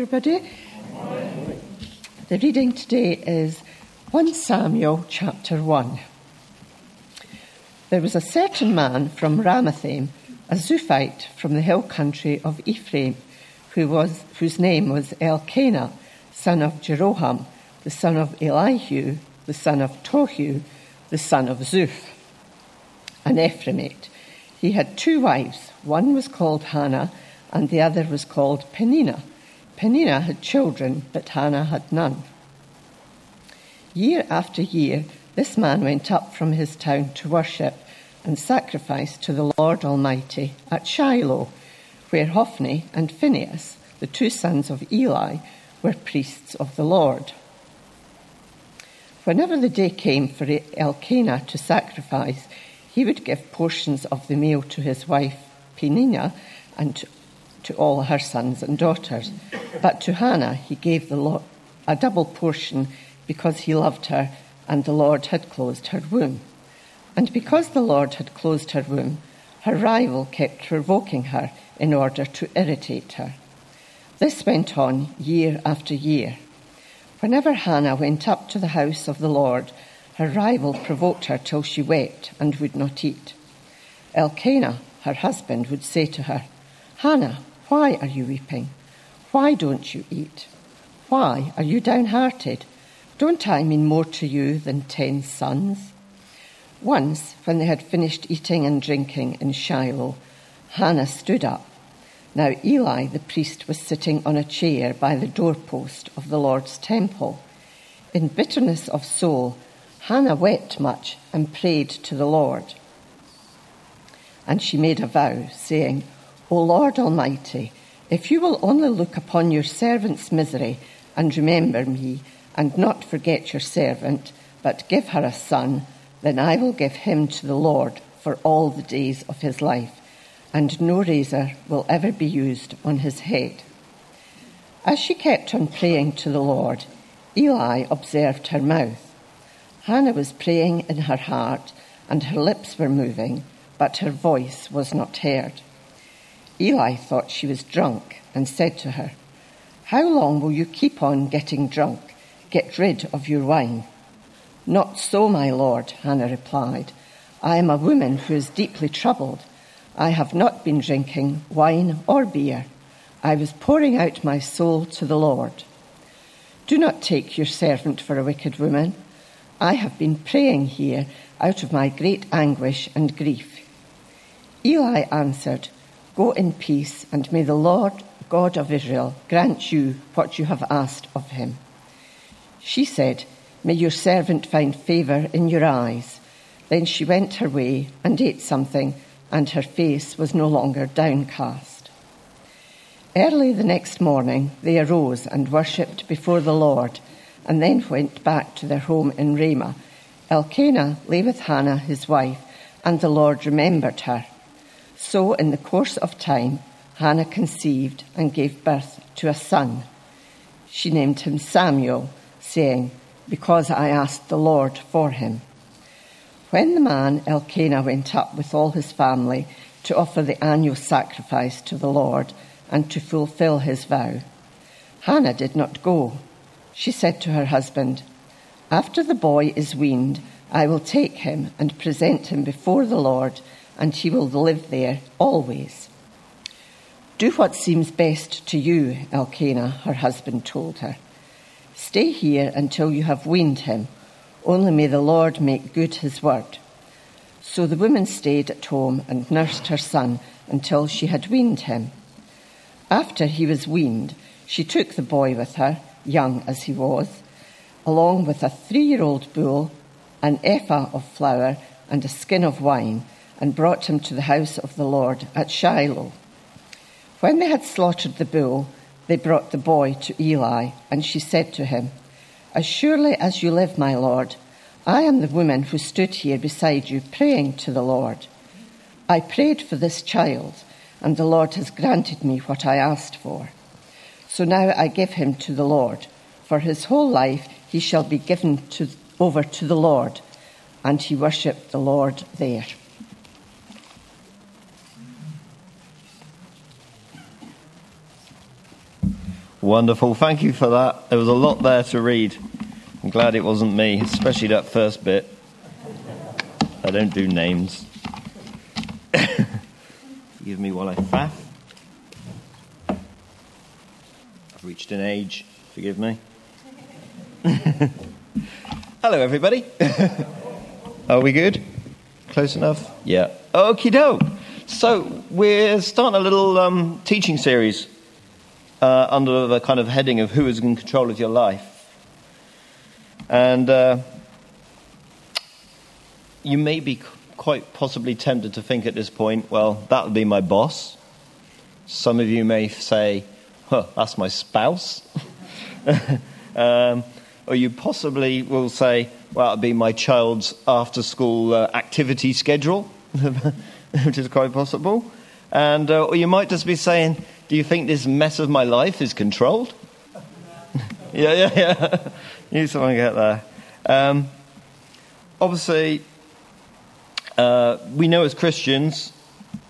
everybody. The reading today is 1 Samuel chapter 1. There was a certain man from Ramathaim, a Zuphite from the hill country of Ephraim, who was, whose name was Elkanah, son of Jeroham, the son of Elihu, the son of Tohu, the son of Zuph, an Ephraimite. He had two wives. One was called Hannah, and the other was called Peninnah. Peninnah had children, but Hannah had none. Year after year, this man went up from his town to worship and sacrifice to the Lord Almighty at Shiloh, where Hophni and Phinehas, the two sons of Eli, were priests of the Lord. Whenever the day came for Elkanah to sacrifice, he would give portions of the meal to his wife Peninnah and to all her sons and daughters. But to Hannah he gave the Lord a double portion because he loved her and the Lord had closed her womb. And because the Lord had closed her womb, her rival kept provoking her in order to irritate her. This went on year after year. Whenever Hannah went up to the house of the Lord, her rival provoked her till she wept and would not eat. Elkanah, her husband, would say to her, Hannah, why are you weeping? Why don't you eat? Why are you downhearted? Don't I mean more to you than ten sons? Once, when they had finished eating and drinking in Shiloh, Hannah stood up. Now Eli the priest was sitting on a chair by the doorpost of the Lord's temple. In bitterness of soul, Hannah wept much and prayed to the Lord. And she made a vow, saying, O Lord Almighty, if you will only look upon your servant's misery and remember me, and not forget your servant, but give her a son, then I will give him to the Lord for all the days of his life, and no razor will ever be used on his head. As she kept on praying to the Lord, Eli observed her mouth. Hannah was praying in her heart, and her lips were moving, but her voice was not heard. Eli thought she was drunk and said to her, How long will you keep on getting drunk? Get rid of your wine. Not so, my lord, Hannah replied. I am a woman who is deeply troubled. I have not been drinking wine or beer. I was pouring out my soul to the Lord. Do not take your servant for a wicked woman. I have been praying here out of my great anguish and grief. Eli answered, Go in peace, and may the Lord God of Israel grant you what you have asked of him. She said, May your servant find favour in your eyes. Then she went her way and ate something, and her face was no longer downcast. Early the next morning, they arose and worshipped before the Lord, and then went back to their home in Ramah. Elkanah lay with Hannah, his wife, and the Lord remembered her. So, in the course of time, Hannah conceived and gave birth to a son. She named him Samuel, saying, Because I asked the Lord for him. When the man Elkanah went up with all his family to offer the annual sacrifice to the Lord and to fulfill his vow, Hannah did not go. She said to her husband, After the boy is weaned, I will take him and present him before the Lord and he will live there always. Do what seems best to you, Elkanah, her husband told her. Stay here until you have weaned him. Only may the Lord make good his word. So the woman stayed at home and nursed her son until she had weaned him. After he was weaned, she took the boy with her, young as he was, along with a three year old bull, an ephah of flour, and a skin of wine and brought him to the house of the Lord at Shiloh. When they had slaughtered the bull, they brought the boy to Eli, and she said to him, As surely as you live, my Lord, I am the woman who stood here beside you praying to the Lord. I prayed for this child, and the Lord has granted me what I asked for. So now I give him to the Lord. For his whole life he shall be given to, over to the Lord. And he worshipped the Lord there. Wonderful. Thank you for that. There was a lot there to read. I'm glad it wasn't me, especially that first bit. I don't do names. Forgive me while I faff. I've reached an age. Forgive me. Hello, everybody. Are we good? Close enough? Yeah. Okie doke. So, we're starting a little um, teaching series uh, under the kind of heading of Who is in control of your life. And uh, you may be quite possibly tempted to think at this point, well, that would be my boss. Some of you may say, huh, that's my spouse. um, or you possibly will say, well, that would be my child's after school uh, activity schedule, which is quite possible. And, uh, or you might just be saying, do you think this mess of my life is controlled? yeah, yeah, yeah. you someone to get there. Um, obviously, uh, we know as Christians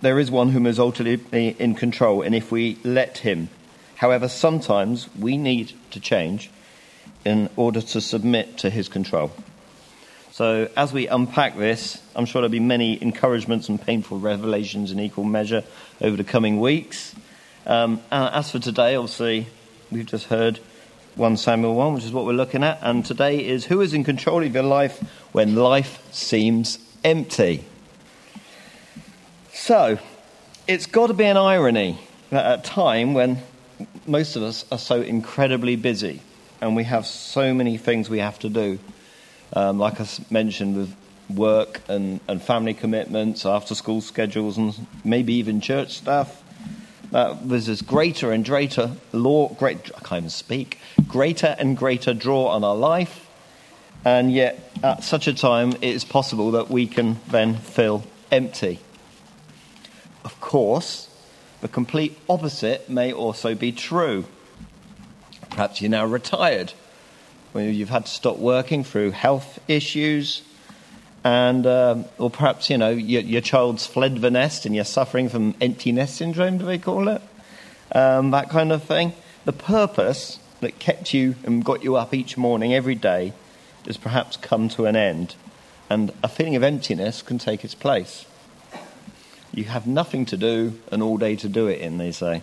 there is one whom is ultimately in control, and if we let him. However, sometimes we need to change in order to submit to his control. So, as we unpack this, I'm sure there'll be many encouragements and painful revelations in equal measure over the coming weeks. Um, as for today, obviously, we've just heard 1 Samuel 1, which is what we're looking at. And today is who is in control of your life when life seems empty? So, it's got to be an irony that at a time when most of us are so incredibly busy and we have so many things we have to do, um, like I mentioned with work and, and family commitments, after school schedules, and maybe even church stuff uh, there's this greater and greater law, great, I can't even speak, greater and greater draw on our life. And yet, at such a time, it is possible that we can then feel empty. Of course, the complete opposite may also be true. Perhaps you're now retired, when you've had to stop working through health issues, and um, or perhaps you know your, your, child's fled the nest and you're suffering from empty nest syndrome, do they call it? Um, that kind of thing. The purpose that kept you and got you up each morning, every day, has perhaps come to an end, and a feeling of emptiness can take its place. You have nothing to do and all day to do it in, they say.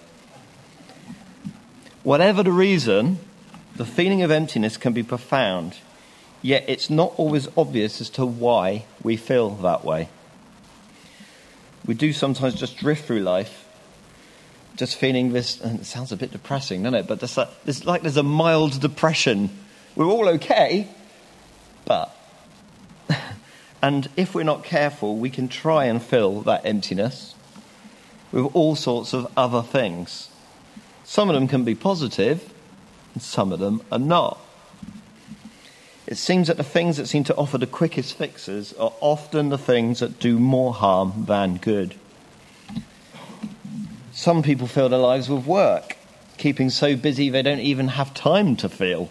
Whatever the reason, the feeling of emptiness can be profound yet it's not always obvious as to why we feel that way. We do sometimes just drift through life, just feeling this, and it sounds a bit depressing, doesn't it? But it's a, there's like there's a mild depression. We're all okay, but. and if we're not careful, we can try and fill that emptiness with all sorts of other things. Some of them can be positive, and some of them are not. It seems that the things that seem to offer the quickest fixes are often the things that do more harm than good. Some people fill their lives with work, keeping so busy they don't even have time to feel.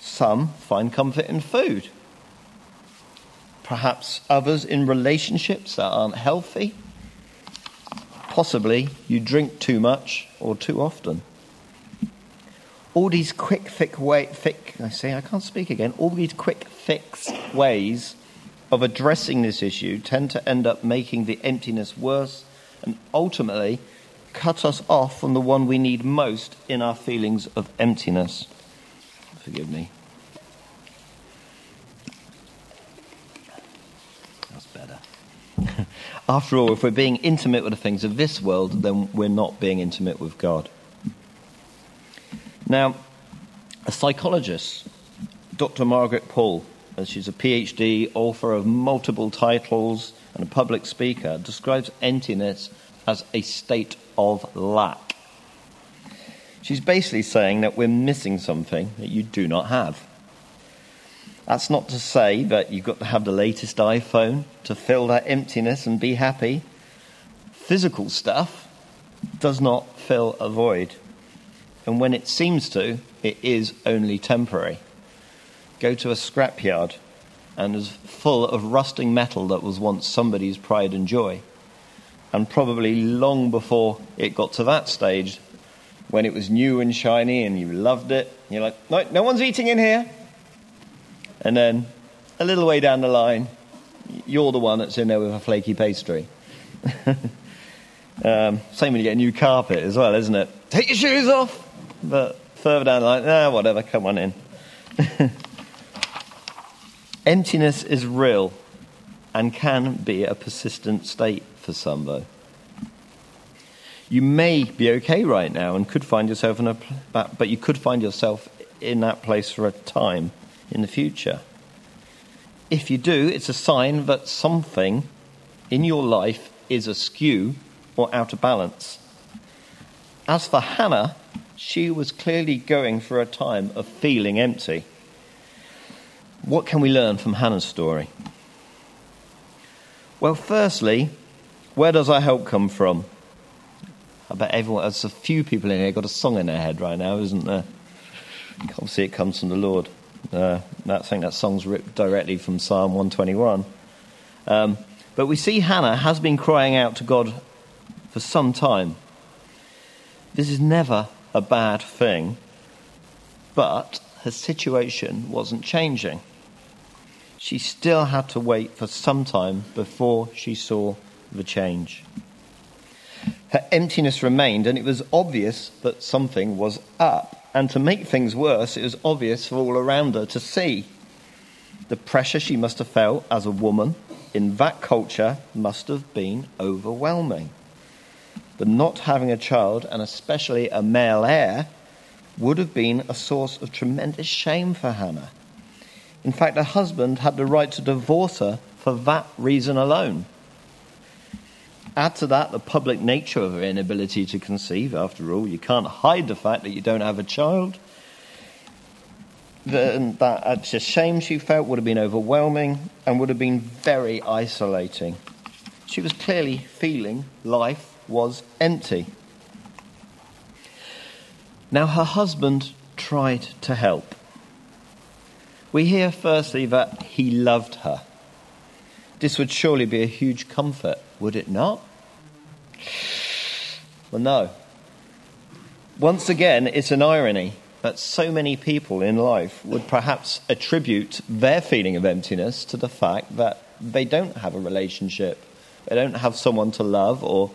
Some find comfort in food. Perhaps others in relationships that aren't healthy. Possibly you drink too much or too often all these quick, thick way, thick, I say, I can't speak again, all these quick, fix ways of addressing this issue tend to end up making the emptiness worse and ultimately cut us off from the one we need most in our feelings of emptiness. Forgive me. That's better. After all, if we're being intimate with the things of this world, then we're not being intimate with God. Now, a psychologist, Dr. Margaret Paul, she's a PhD, author of multiple titles, and a public speaker, describes emptiness as a state of lack. She's basically saying that we're missing something that you do not have. That's not to say that you've got to have the latest iPhone to fill that emptiness and be happy. Physical stuff does not fill a void and when it seems to, it is only temporary. Go to a scrapyard and is full of rusting metal that was once somebody's pride and joy. And probably long before it got to that stage, when it was new and shiny and you loved it. You're like, no, no one's eating in here. And then a little way down the line, you're the one that's in there with a flaky pastry. um, same when you get a new carpet as well, isn't it? Take your shoes off. But further down the line, ah, whatever, come on in. Emptiness is real and can be a persistent state for some, though. You may be okay right now and could find yourself in a, but you could find yourself in that place for a time in the future. If you do, it's a sign that something in your life is askew or out of balance. As for Hannah, she was clearly going through a time of feeling empty. What can we learn from Hannah's story? Well, firstly, where does our help come from? I bet everyone, there's a few people in here got a song in their head right now, isn't there? Obviously, it comes from the Lord. Uh, I think that song's ripped directly from Psalm 121. Um, but we see Hannah has been crying out to God for some time. This is never a bad thing, but her situation wasn't changing. She still had to wait for some time before she saw the change. Her emptiness remained, and it was obvious that something was up. And to make things worse, it was obvious for all around her to see. The pressure she must have felt as a woman in that culture must have been overwhelming. The not having a child, and especially a male heir, would have been a source of tremendous shame for Hannah. In fact, her husband had the right to divorce her for that reason alone. Add to that the public nature of her inability to conceive. After all, you can't hide the fact that you don't have a child. Then that just shame she felt would have been overwhelming and would have been very isolating. She was clearly feeling life was empty. Now, her husband tried to help. We hear firstly that he loved her. This would surely be a huge comfort, would it not? Well, no. Once again, it's an irony that so many people in life would perhaps attribute their feeling of emptiness to the fact that they don't have a relationship, they don't have someone to love or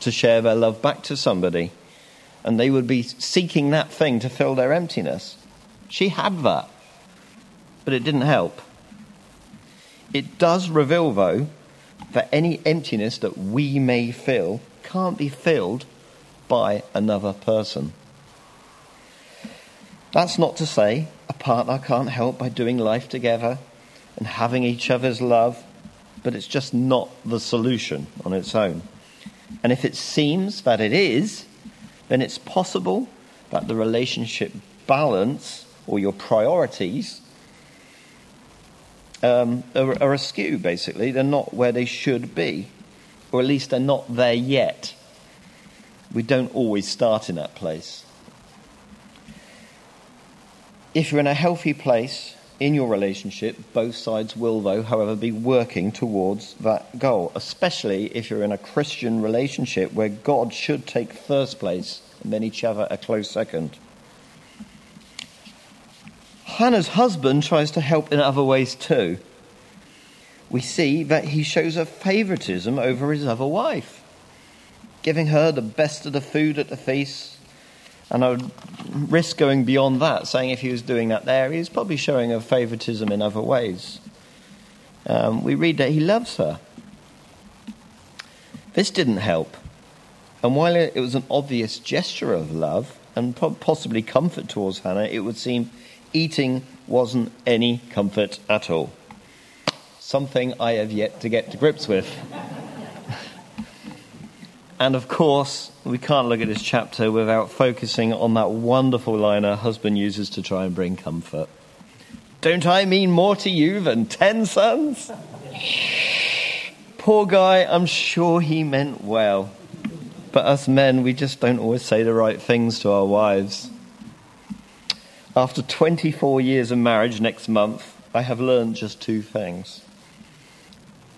to share their love back to somebody. And they would be seeking that thing to fill their emptiness. She had that, but it didn't help. It does reveal, though, that any emptiness that we may feel can't be filled by another person. That's not to say a partner can't help by doing life together and having each other's love, but it's just not the solution on its own. And if it seems that it is, then it's possible that the relationship balance or your priorities um, are, are askew, basically. They're not where they should be, or at least they're not there yet. We don't always start in that place. If you're in a healthy place in your relationship, both sides will, though, however, be working towards that goal, especially if you're in a Christian relationship where God should take first place and then each other a close second. Hannah's husband tries to help in other ways too. We see that he shows a favoritism over his other wife, giving her the best of the food at the feast. And I would risk going beyond that, saying if he was doing that there, he's probably showing a favoritism in other ways. Um, we read that he loves her. This didn't help. And while it was an obvious gesture of love and possibly comfort towards Hannah, it would seem eating wasn't any comfort at all. Something I have yet to get to grips with. And of course, we can't look at this chapter without focusing on that wonderful line her husband uses to try and bring comfort. Don't I mean more to you than ten sons? Poor guy, I'm sure he meant well. But us men, we just don't always say the right things to our wives. After 24 years of marriage next month, I have learned just two things.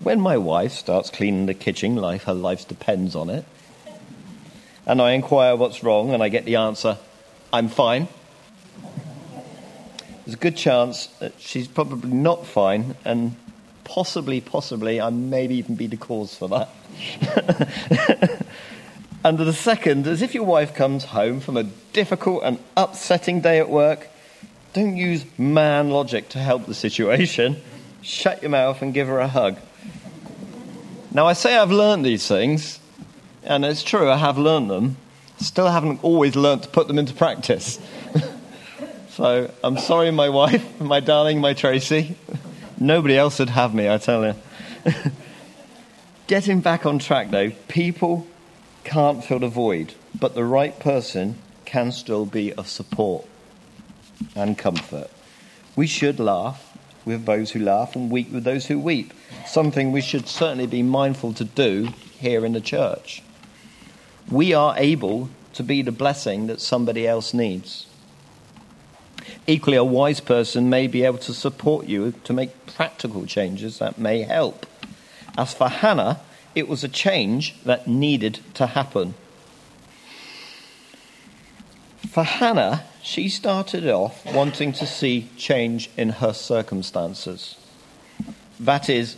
When my wife starts cleaning the kitchen like her life depends on it, and I inquire what's wrong, and I get the answer, I'm fine, there's a good chance that she's probably not fine, and possibly, possibly, I maybe even be the cause for that. and the second, as if your wife comes home from a difficult and upsetting day at work, don't use man logic to help the situation. Shut your mouth and give her a hug. Now, I say I've learned these things, and it's true, I have learned them. Still haven't always learned to put them into practice. so I'm sorry, my wife, my darling, my Tracy. Nobody else would have me, I tell you. Getting back on track, though, people can't fill the void, but the right person can still be of support and comfort. We should laugh with those who laugh and weep with those who weep, something we should certainly be mindful to do here in the church. We are able to be the blessing that somebody else needs. Equally, a wise person may be able to support you to make practical changes that may help. As for Hannah, it was a change that needed to happen. For Hannah, she started off wanting to see change in her circumstances. That is,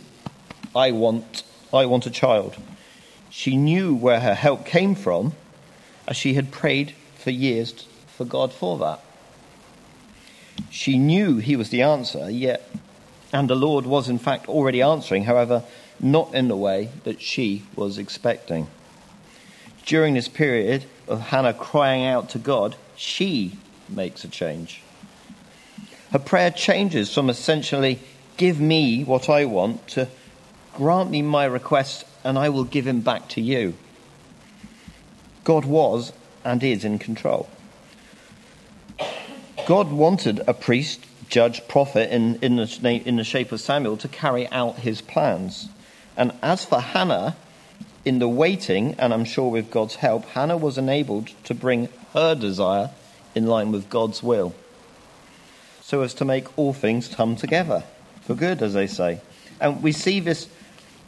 I want, I want a child. She knew where her help came from, as she had prayed for years for God for that. She knew He was the answer, yet, and the Lord was in fact already answering, however, not in the way that she was expecting. During this period of Hannah crying out to God, she makes a change. Her prayer changes from essentially, give me what I want, to grant me my request and I will give him back to you. God was and is in control. God wanted a priest, judge, prophet in, in, the, in the shape of Samuel to carry out his plans. And as for Hannah, in the waiting, and I'm sure with God's help, Hannah was enabled to bring her desire in line with God's will, so as to make all things come together for good, as they say. And we see this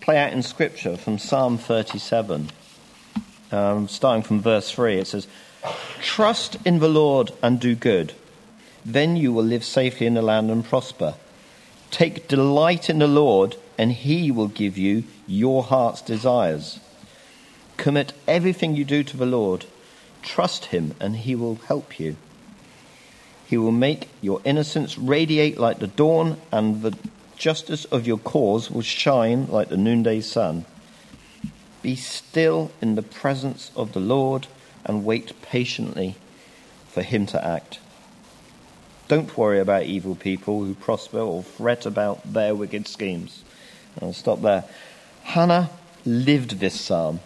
play out in Scripture from Psalm 37, um, starting from verse 3. It says, Trust in the Lord and do good. Then you will live safely in the land and prosper. Take delight in the Lord, and he will give you your heart's desires. Commit everything you do to the Lord Trust him, and he will help you. He will make your innocence radiate like the dawn, and the justice of your cause will shine like the noonday sun. Be still in the presence of the Lord and wait patiently for him to act. Don't worry about evil people who prosper or fret about their wicked schemes. I'll stop there. Hannah lived this psalm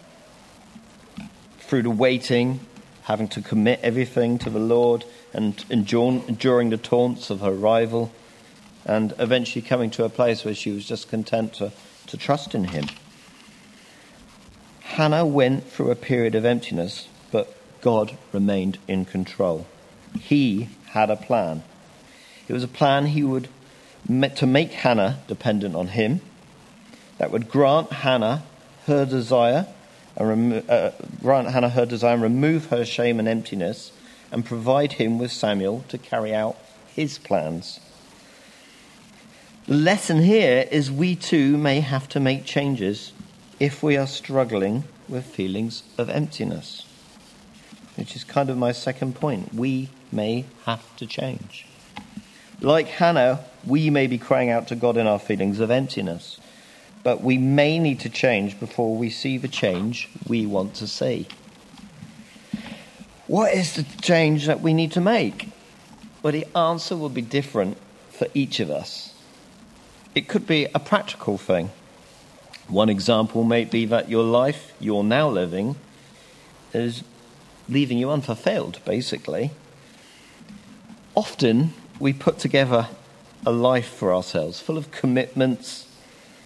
through the waiting having to commit everything to the Lord and enduring the taunts of her rival, and eventually coming to a place where she was just content to, to trust in him. Hannah went through a period of emptiness, but God remained in control. He had a plan. It was a plan he would to make Hannah dependent on him, that would grant Hannah her desire and uh, grant Hannah her desire remove her shame and emptiness and provide him with Samuel to carry out his plans. The lesson here is we too may have to make changes if we are struggling with feelings of emptiness, which is kind of my second point. We may have to change. Like Hannah, we may be crying out to God in our feelings of emptiness but we may need to change before we see the change we want to see. What is the change that we need to make? Well, the answer will be different for each of us. It could be a practical thing. One example may be that your life you're now living is leaving you unfulfilled, basically. Often we put together a life for ourselves full of commitments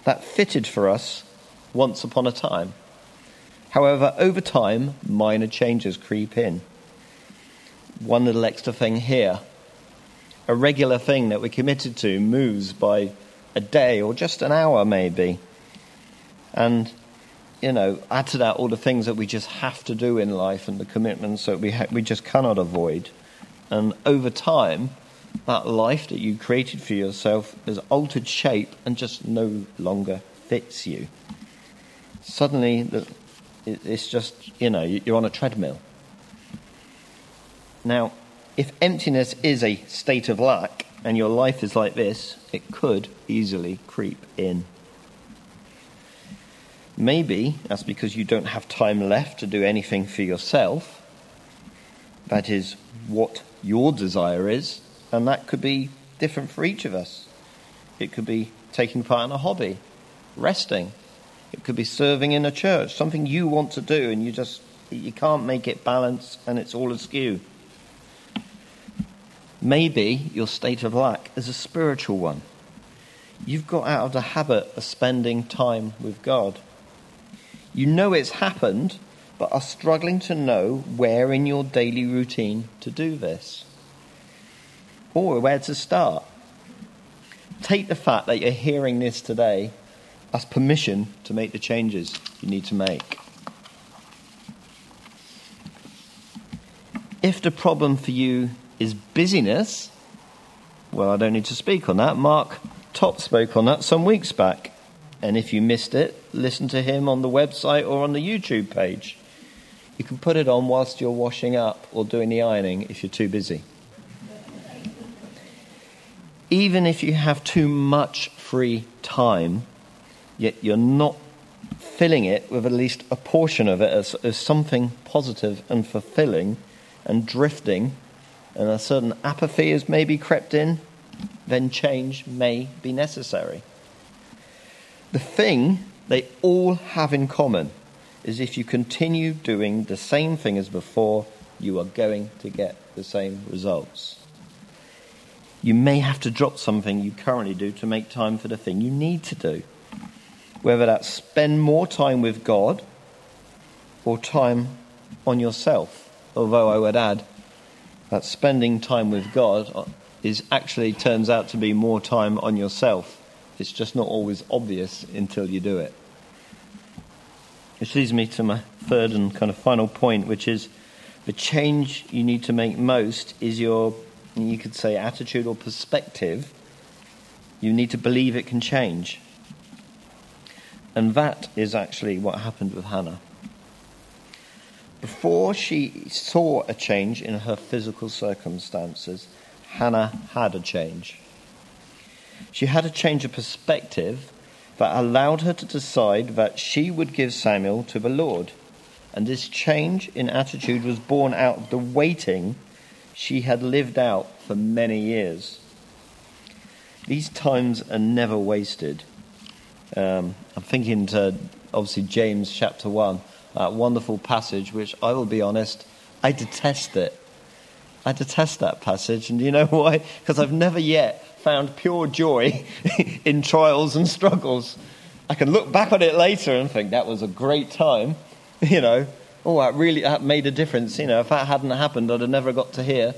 that fitted for us once upon a time. However, over time, minor changes creep in. One little extra thing here. A regular thing that we're committed to moves by a day or just an hour, maybe. And you know, add to that all the things that we just have to do in life and the commitments that we, ha- we just cannot avoid. And over time, that life that you created for yourself has altered shape and just no longer fits you. Suddenly, it's just, you know, you're on a treadmill. Now, if emptiness is a state of lack and your life is like this, it could easily creep in. Maybe that's because you don't have time left to do anything for yourself. That is what your desire is, and that could be different for each of us. It could be taking part in a hobby, resting. It could be serving in a church, something you want to do and you just you can't make it balance and it's all askew. Maybe your state of lack is a spiritual one. You've got out of the habit of spending time with God. You know it's happened, but are struggling to know where in your daily routine to do this or where to start. Take the fact that you're hearing this today as permission to make the changes you need to make. If the problem for you is busyness, well, I don't need to speak on that. Mark Top spoke on that some weeks back. And if you missed it, listen to him on the website or on the YouTube page. You can put it on whilst you're washing up or doing the ironing if you're too busy. Even if you have too much free time, yet you're not filling it with at least a portion of it as, as something positive and fulfilling and drifting, and a certain apathy has maybe crept in, then change may be necessary. The thing they all have in common is if you continue doing the same thing as before, you are going to get the same results. You may have to drop something you currently do to make time for the thing you need to do. Whether that's spend more time with God or time on yourself. Although I would add that spending time with God is actually turns out to be more time on yourself it's just not always obvious until you do it. Which leads me to my third and kind of final point, which is the change you need to make most is your, you could say, attitude or perspective. You need to believe it can change. And that is actually what happened with Hannah. Before she saw a change in her physical circumstances, Hannah had a change. She had a change of perspective that allowed her to decide that she would give Samuel to the Lord. And this change in attitude was born out of the waiting she had lived out for many years. These times are never wasted. Um, I'm thinking to obviously James chapter 1, that wonderful passage, which I will be honest, I detest it. I detest that passage, and you know why? Because I've never yet found pure joy in trials and struggles. I can look back on it later and think that was a great time, you know. Oh, that really that made a difference. You know, if that hadn't happened, I'd have never got to here.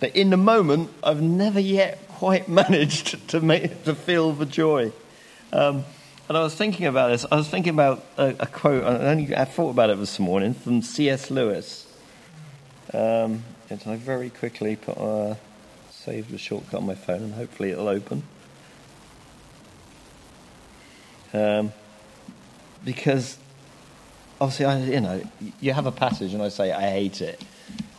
But in the moment, I've never yet quite managed to make to feel the joy. Um, and I was thinking about this. I was thinking about a, a quote. I, only, I thought about it this morning from C.S. Lewis. Um, and I very quickly put. Uh, save the shortcut on my phone and hopefully it'll open. Um, because obviously, I, you know, you have a passage and I say, I hate it.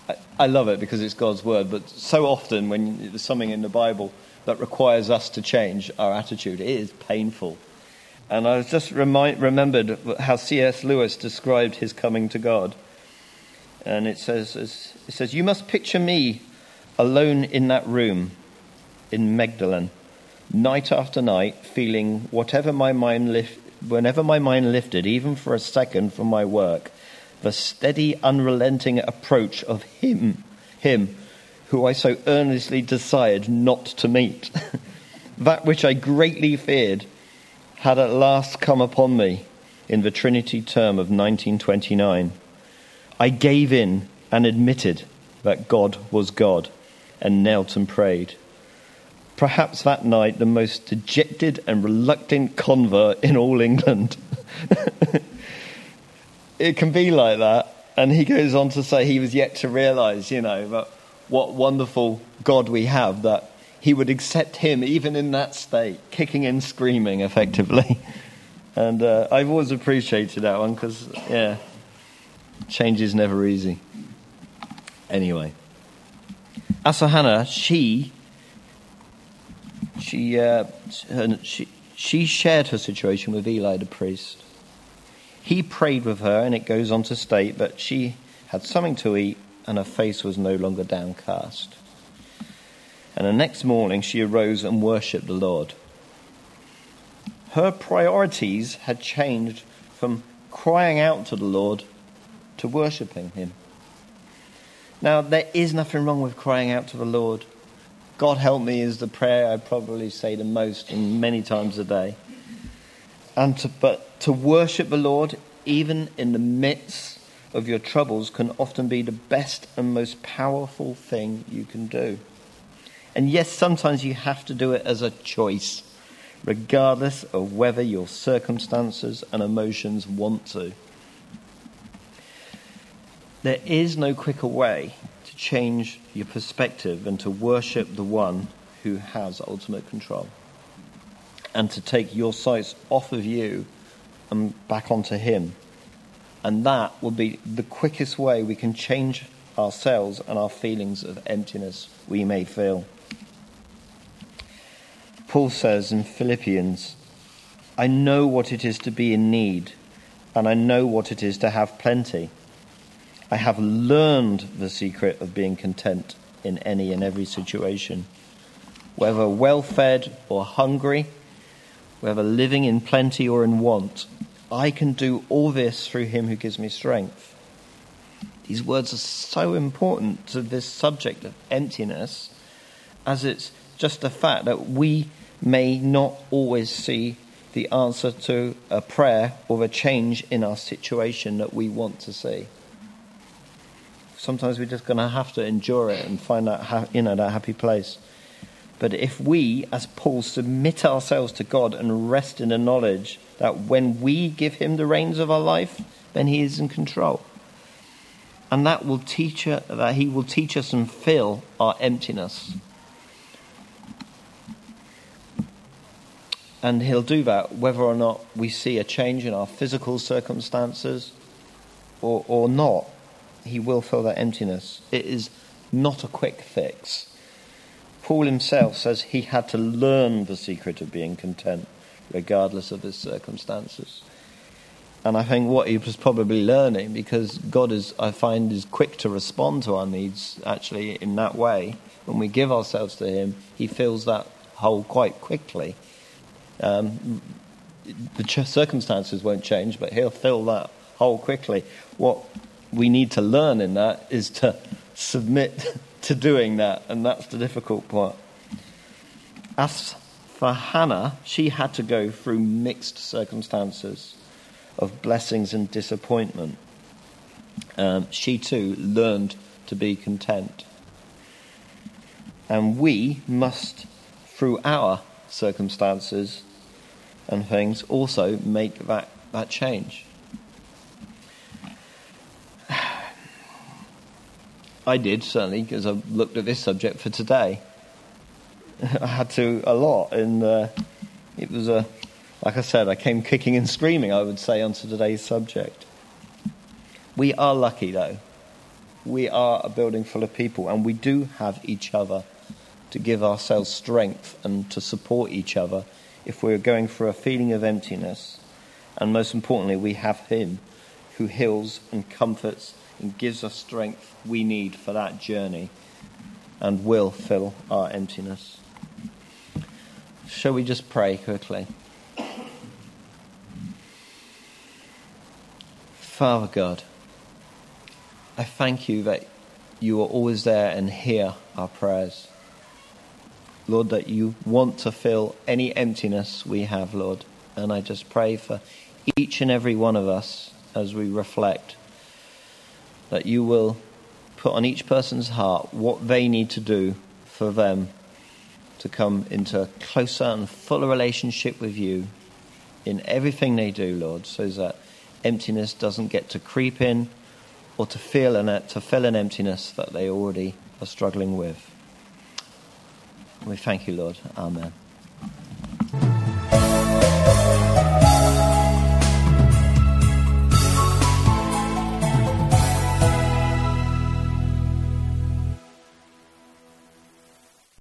I, I love it because it's God's word, but so often when there's something in the Bible that requires us to change our attitude, it is painful. And I was just remind, remembered how C.S. Lewis described his coming to God. And it says, it says, You must picture me alone in that room in Magdalen, night after night, feeling whatever my mind lift, whenever my mind lifted, even for a second from my work, the steady, unrelenting approach of him, him who I so earnestly desired not to meet. that which I greatly feared had at last come upon me in the Trinity term of 1929. I gave in and admitted that God was God and knelt and prayed. Perhaps that night, the most dejected and reluctant convert in all England. it can be like that. And he goes on to say he was yet to realize, you know, that what wonderful God we have that he would accept him even in that state, kicking and screaming effectively. And uh, I've always appreciated that one because, yeah, change is never easy. Anyway, as for Hannah, she she, uh, she she shared her situation with Eli the priest. He prayed with her, and it goes on to state that she had something to eat and her face was no longer downcast. And the next morning she arose and worshipped the Lord. Her priorities had changed from crying out to the Lord to worshipping Him. Now, there is nothing wrong with crying out to the Lord. God help me is the prayer I probably say the most and many times a day. And to, but to worship the Lord, even in the midst of your troubles, can often be the best and most powerful thing you can do. And yes, sometimes you have to do it as a choice, regardless of whether your circumstances and emotions want to. There is no quicker way change your perspective and to worship the one who has ultimate control and to take your sights off of you and back onto Him. And that will be the quickest way we can change ourselves and our feelings of emptiness we may feel. Paul says in Philippians, I know what it is to be in need, and I know what it is to have plenty. I have learned the secret of being content in any and every situation, whether well fed or hungry whether living in plenty or in want. I can do all this through him who gives me strength. These words are so important to this subject of emptiness, as it's just the fact that we may not always see the answer to a prayer or a change in our situation that we want to see. Sometimes we're just going to have to endure it and find that, you know, that happy place. But if we, as Paul, submit ourselves to God and rest in the knowledge that when we give Him the reins of our life, then He is in control. And that will teach us that He will teach us and fill our emptiness. And He'll do that whether or not we see a change in our physical circumstances or, or not. He will fill that emptiness. It is not a quick fix. Paul himself says he had to learn the secret of being content, regardless of his circumstances. And I think what he was probably learning, because God is, I find, is quick to respond to our needs actually in that way. When we give ourselves to Him, He fills that hole quite quickly. Um, the circumstances won't change, but He'll fill that hole quickly. What we need to learn in that is to submit to doing that, and that's the difficult part. As for Hannah, she had to go through mixed circumstances of blessings and disappointment. Um, she too learned to be content. And we must, through our circumstances and things, also make that, that change. I did, certainly, because I looked at this subject for today. I had to a lot, and uh, it was a, like I said, I came kicking and screaming, I would say, onto today's subject. We are lucky, though. We are a building full of people, and we do have each other to give ourselves strength and to support each other if we're going through a feeling of emptiness. And most importantly, we have Him who heals and comforts and gives us strength we need for that journey and will fill our emptiness. Shall we just pray quickly? Father God, I thank you that you are always there and hear our prayers. Lord, that you want to fill any emptiness we have, Lord. And I just pray for each and every one of us as we reflect that you will put on each person's heart what they need to do for them to come into a closer and fuller relationship with you in everything they do, Lord, so that emptiness doesn't get to creep in or to feel an, to fill an emptiness that they already are struggling with. We thank you, Lord. Amen.